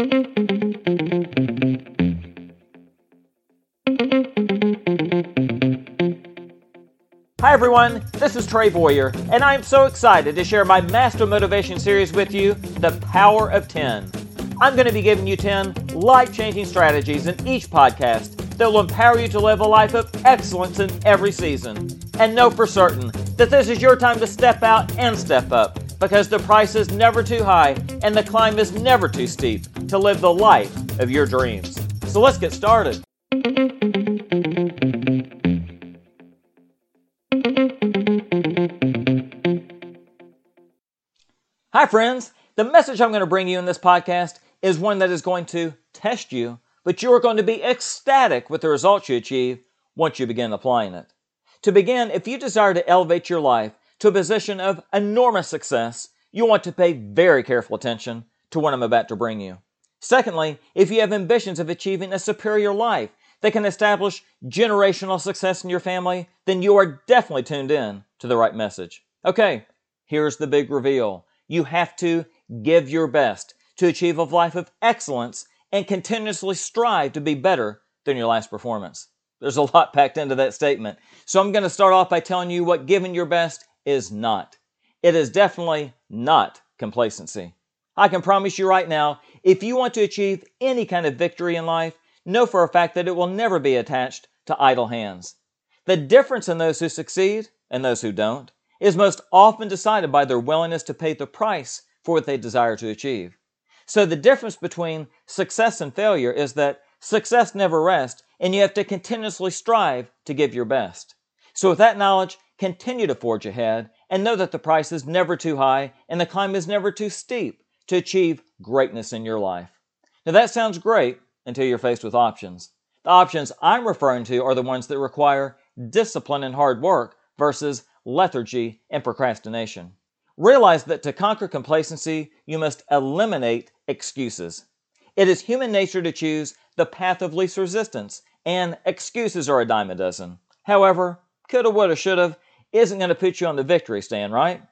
Hi everyone, this is Trey Boyer, and I am so excited to share my Master Motivation series with you, The Power of 10. I'm going to be giving you 10 life changing strategies in each podcast that will empower you to live a life of excellence in every season. And know for certain that this is your time to step out and step up because the price is never too high and the climb is never too steep to live the life of your dreams. So let's get started. Hi, friends. The message I'm going to bring you in this podcast is one that is going to test you, but you are going to be ecstatic with the results you achieve once you begin applying it. To begin, if you desire to elevate your life to a position of enormous success, you want to pay very careful attention to what I'm about to bring you. Secondly, if you have ambitions of achieving a superior life that can establish generational success in your family, then you are definitely tuned in to the right message. Okay, here's the big reveal. You have to give your best to achieve a life of excellence and continuously strive to be better than your last performance. There's a lot packed into that statement. So I'm going to start off by telling you what giving your best is not. It is definitely not complacency. I can promise you right now, if you want to achieve any kind of victory in life, know for a fact that it will never be attached to idle hands. The difference in those who succeed and those who don't is most often decided by their willingness to pay the price for what they desire to achieve. So the difference between success and failure is that success never rests and you have to continuously strive to give your best. So with that knowledge, continue to forge ahead and know that the price is never too high and the climb is never too steep to achieve greatness in your life. Now that sounds great until you're faced with options. The options I'm referring to are the ones that require discipline and hard work versus lethargy, and procrastination. Realize that to conquer complacency, you must eliminate excuses. It is human nature to choose the path of least resistance, and excuses are a dime a dozen. However, coulda, woulda, shoulda isn't going to put you on the victory stand, right?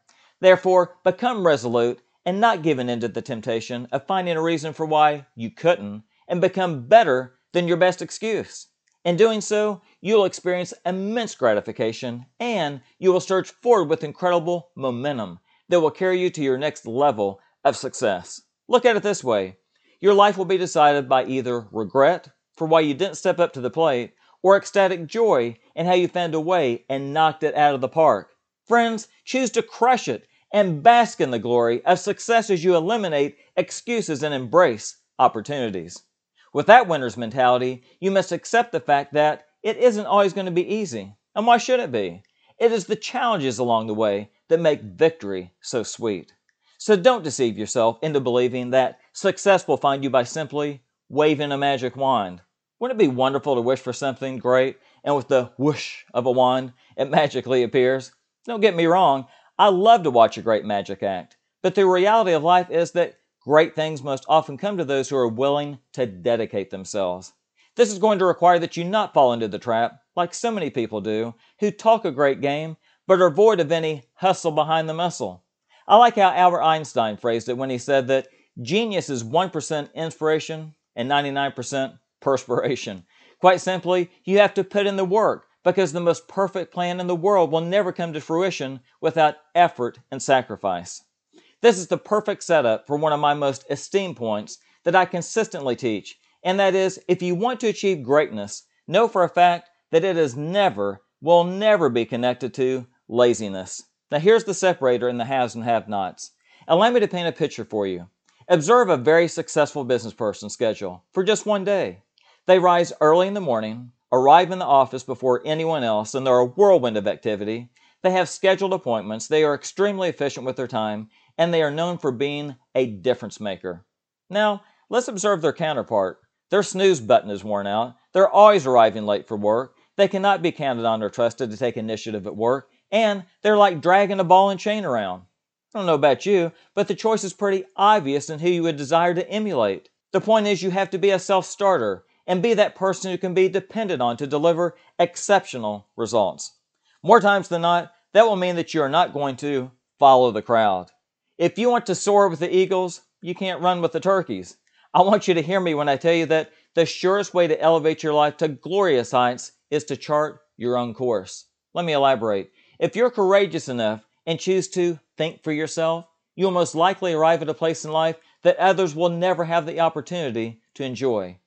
Therefore, become resolute and not given in to the temptation of finding a reason for why you couldn't, and become better than your best excuse. In doing so, you'll experience immense gratification and you will surge forward with incredible momentum that will carry you to your next level of success. Look at it this way your life will be decided by either regret for why you didn't step up to the plate or ecstatic joy in how you found a way and knocked it out of the park. Friends, choose to crush it and bask in the glory of success as you eliminate excuses and embrace opportunities. With that winner's mentality, you must accept the fact that it isn't always going to be easy. And why should it be? It is the challenges along the way that make victory so sweet. So don't deceive yourself into believing that success will find you by simply waving a magic wand. Wouldn't it be wonderful to wish for something great and with the whoosh of a wand, it magically appears? Don't get me wrong, I love to watch a great magic act. But the reality of life is that great things most often come to those who are willing to dedicate themselves. This is going to require that you not fall into the trap, like so many people do, who talk a great game, but are void of any hustle behind the muscle. I like how Albert Einstein phrased it when he said that genius is 1% inspiration and 99% perspiration. Quite simply, you have to put in the work because the most perfect plan in the world will never come to fruition without effort and sacrifice. This is the perfect setup for one of my most esteemed points that I consistently teach, and that is if you want to achieve greatness, know for a fact that it is never, will never be connected to laziness. Now, here's the separator in the haves and have nots. Allow me to paint a picture for you. Observe a very successful business person's schedule for just one day. They rise early in the morning, arrive in the office before anyone else, and they're a whirlwind of activity. They have scheduled appointments, they are extremely efficient with their time, and they are known for being a difference maker. Now, let's observe their counterpart. Their snooze button is worn out. They're always arriving late for work. They cannot be counted on or trusted to take initiative at work. And they're like dragging a ball and chain around. I don't know about you, but the choice is pretty obvious in who you would desire to emulate. The point is, you have to be a self starter and be that person who can be depended on to deliver exceptional results. More times than not, that will mean that you are not going to follow the crowd. If you want to soar with the eagles, you can't run with the turkeys. I want you to hear me when I tell you that the surest way to elevate your life to glorious heights is to chart your own course. Let me elaborate. If you're courageous enough and choose to think for yourself, you'll most likely arrive at a place in life that others will never have the opportunity to enjoy.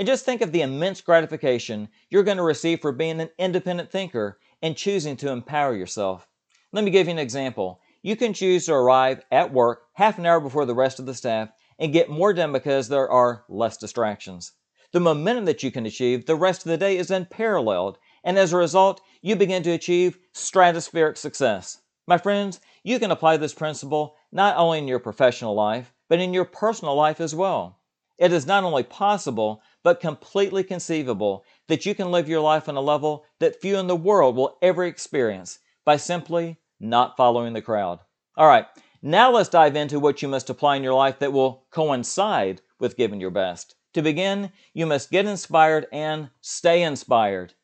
And just think of the immense gratification you're going to receive for being an independent thinker and choosing to empower yourself. Let me give you an example. You can choose to arrive at work half an hour before the rest of the staff and get more done because there are less distractions. The momentum that you can achieve the rest of the day is unparalleled, and as a result, you begin to achieve stratospheric success. My friends, you can apply this principle not only in your professional life, but in your personal life as well. It is not only possible, but completely conceivable that you can live your life on a level that few in the world will ever experience by simply not following the crowd. All right, now let's dive into what you must apply in your life that will coincide with giving your best. To begin, you must get inspired and stay inspired.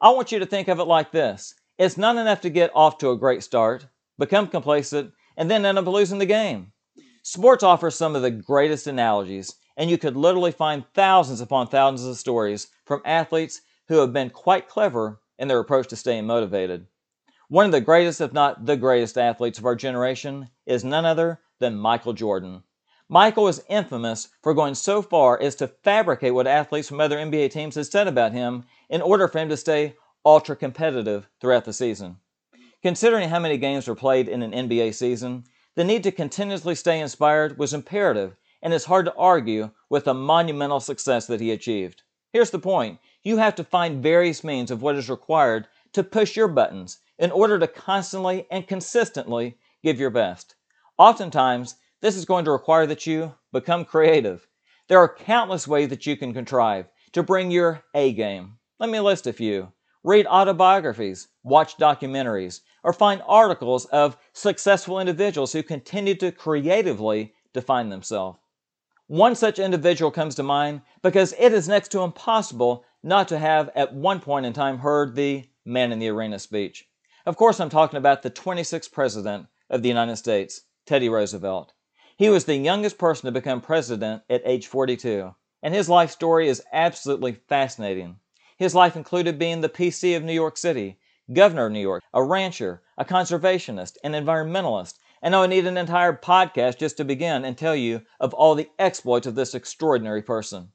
I want you to think of it like this it's not enough to get off to a great start, become complacent, and then end up losing the game. Sports offers some of the greatest analogies, and you could literally find thousands upon thousands of stories from athletes who have been quite clever in their approach to staying motivated. One of the greatest, if not the greatest athletes of our generation is none other than Michael Jordan. Michael is infamous for going so far as to fabricate what athletes from other NBA teams had said about him in order for him to stay ultra competitive throughout the season. Considering how many games were played in an NBA season, the need to continuously stay inspired was imperative, and it's hard to argue with the monumental success that he achieved. Here's the point you have to find various means of what is required to push your buttons in order to constantly and consistently give your best. Oftentimes, this is going to require that you become creative. There are countless ways that you can contrive to bring your A game. Let me list a few. Read autobiographies, watch documentaries, or find articles of successful individuals who continue to creatively define themselves. One such individual comes to mind because it is next to impossible not to have at one point in time heard the man in the arena speech. Of course, I'm talking about the 26th President of the United States, Teddy Roosevelt. He was the youngest person to become president at age 42, and his life story is absolutely fascinating. His life included being the PC of New York City, governor of New York, a rancher, a conservationist, an environmentalist, and I would need an entire podcast just to begin and tell you of all the exploits of this extraordinary person.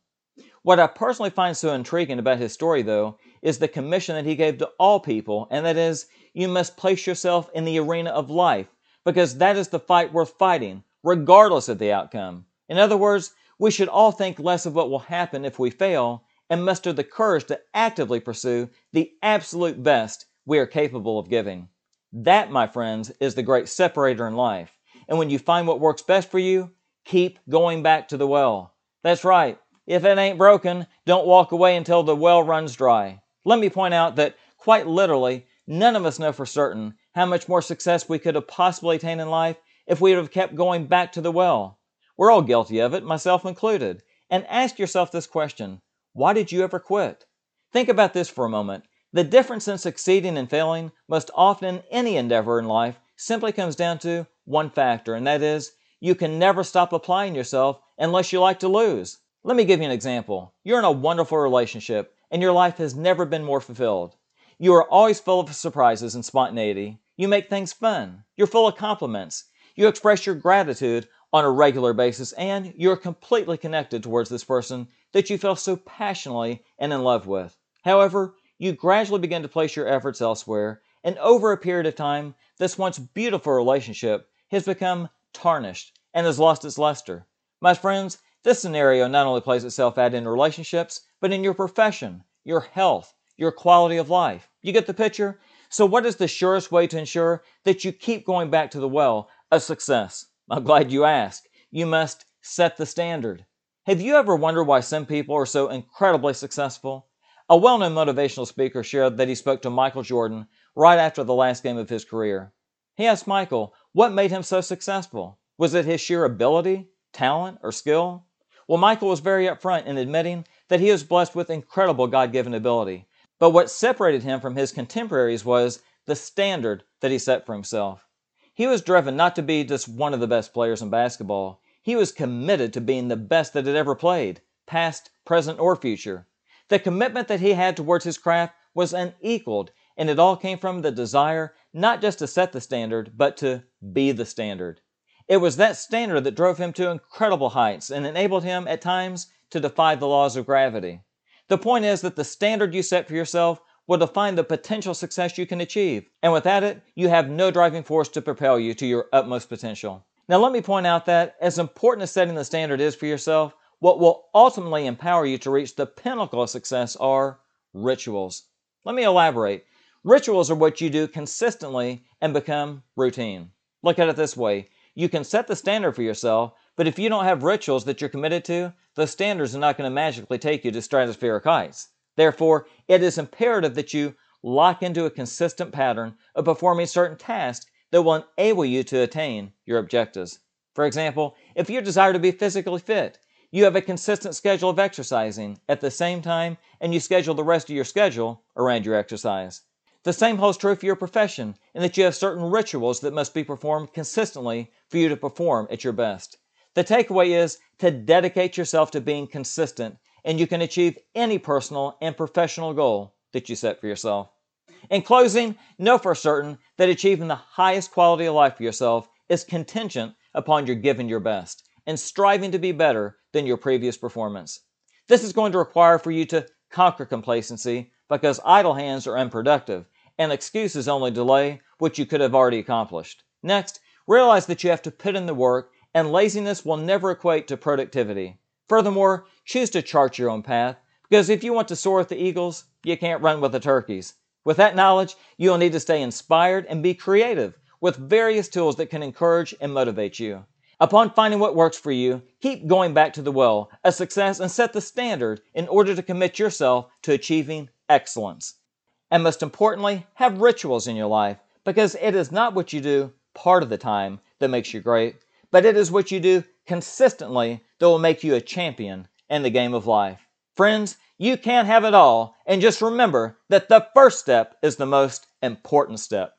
What I personally find so intriguing about his story, though, is the commission that he gave to all people, and that is, you must place yourself in the arena of life, because that is the fight worth fighting, regardless of the outcome. In other words, we should all think less of what will happen if we fail and muster the courage to actively pursue the absolute best we are capable of giving. That, my friends, is the great separator in life. And when you find what works best for you, keep going back to the well. That's right. If it ain't broken, don't walk away until the well runs dry. Let me point out that, quite literally, none of us know for certain how much more success we could have possibly attained in life if we would have kept going back to the well. We're all guilty of it, myself included. And ask yourself this question Why did you ever quit? Think about this for a moment. The difference in succeeding and failing, most often in any endeavor in life, simply comes down to one factor, and that is you can never stop applying yourself unless you like to lose. Let me give you an example. You're in a wonderful relationship, and your life has never been more fulfilled. You are always full of surprises and spontaneity. You make things fun. You're full of compliments. You express your gratitude on a regular basis, and you're completely connected towards this person that you feel so passionately and in love with. However, you gradually begin to place your efforts elsewhere, and over a period of time, this once beautiful relationship has become tarnished and has lost its luster. My friends, this scenario not only plays itself out in relationships, but in your profession, your health, your quality of life. You get the picture? So, what is the surest way to ensure that you keep going back to the well of success? I'm glad you asked. You must set the standard. Have you ever wondered why some people are so incredibly successful? A well known motivational speaker shared that he spoke to Michael Jordan right after the last game of his career. He asked Michael what made him so successful. Was it his sheer ability, talent, or skill? Well, Michael was very upfront in admitting that he was blessed with incredible God given ability. But what separated him from his contemporaries was the standard that he set for himself. He was driven not to be just one of the best players in basketball, He was committed to being the best that had ever played, past, present, or future. The commitment that he had towards his craft was unequaled, and it all came from the desire not just to set the standard, but to be the standard. It was that standard that drove him to incredible heights and enabled him, at times, to defy the laws of gravity. The point is that the standard you set for yourself will define the potential success you can achieve, and without it, you have no driving force to propel you to your utmost potential. Now, let me point out that, as important as setting the standard is for yourself, what will ultimately empower you to reach the pinnacle of success are rituals. Let me elaborate. Rituals are what you do consistently and become routine. Look at it this way you can set the standard for yourself, but if you don't have rituals that you're committed to, the standards are not going to magically take you to stratospheric heights. Therefore, it is imperative that you lock into a consistent pattern of performing certain tasks that will enable you to attain your objectives. For example, if you desire to be physically fit, you have a consistent schedule of exercising at the same time and you schedule the rest of your schedule around your exercise. The same holds true for your profession in that you have certain rituals that must be performed consistently for you to perform at your best. The takeaway is to dedicate yourself to being consistent and you can achieve any personal and professional goal that you set for yourself. In closing, know for certain that achieving the highest quality of life for yourself is contingent upon your giving your best and striving to be better than your previous performance. This is going to require for you to conquer complacency because idle hands are unproductive and excuses only delay what you could have already accomplished. Next, realize that you have to put in the work and laziness will never equate to productivity. Furthermore, choose to chart your own path because if you want to soar with the eagles, you can't run with the turkeys. With that knowledge, you'll need to stay inspired and be creative with various tools that can encourage and motivate you. Upon finding what works for you, keep going back to the well a success and set the standard in order to commit yourself to achieving excellence. And most importantly, have rituals in your life because it is not what you do part of the time that makes you great, but it is what you do consistently that will make you a champion in the game of life. Friends, you can't have it all, and just remember that the first step is the most important step.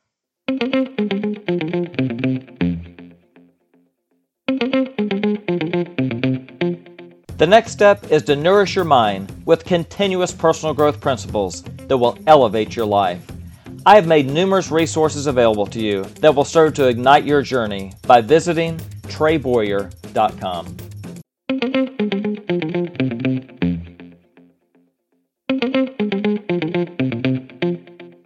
The next step is to nourish your mind with continuous personal growth principles that will elevate your life. I have made numerous resources available to you that will serve to ignite your journey by visiting treyboyer.com.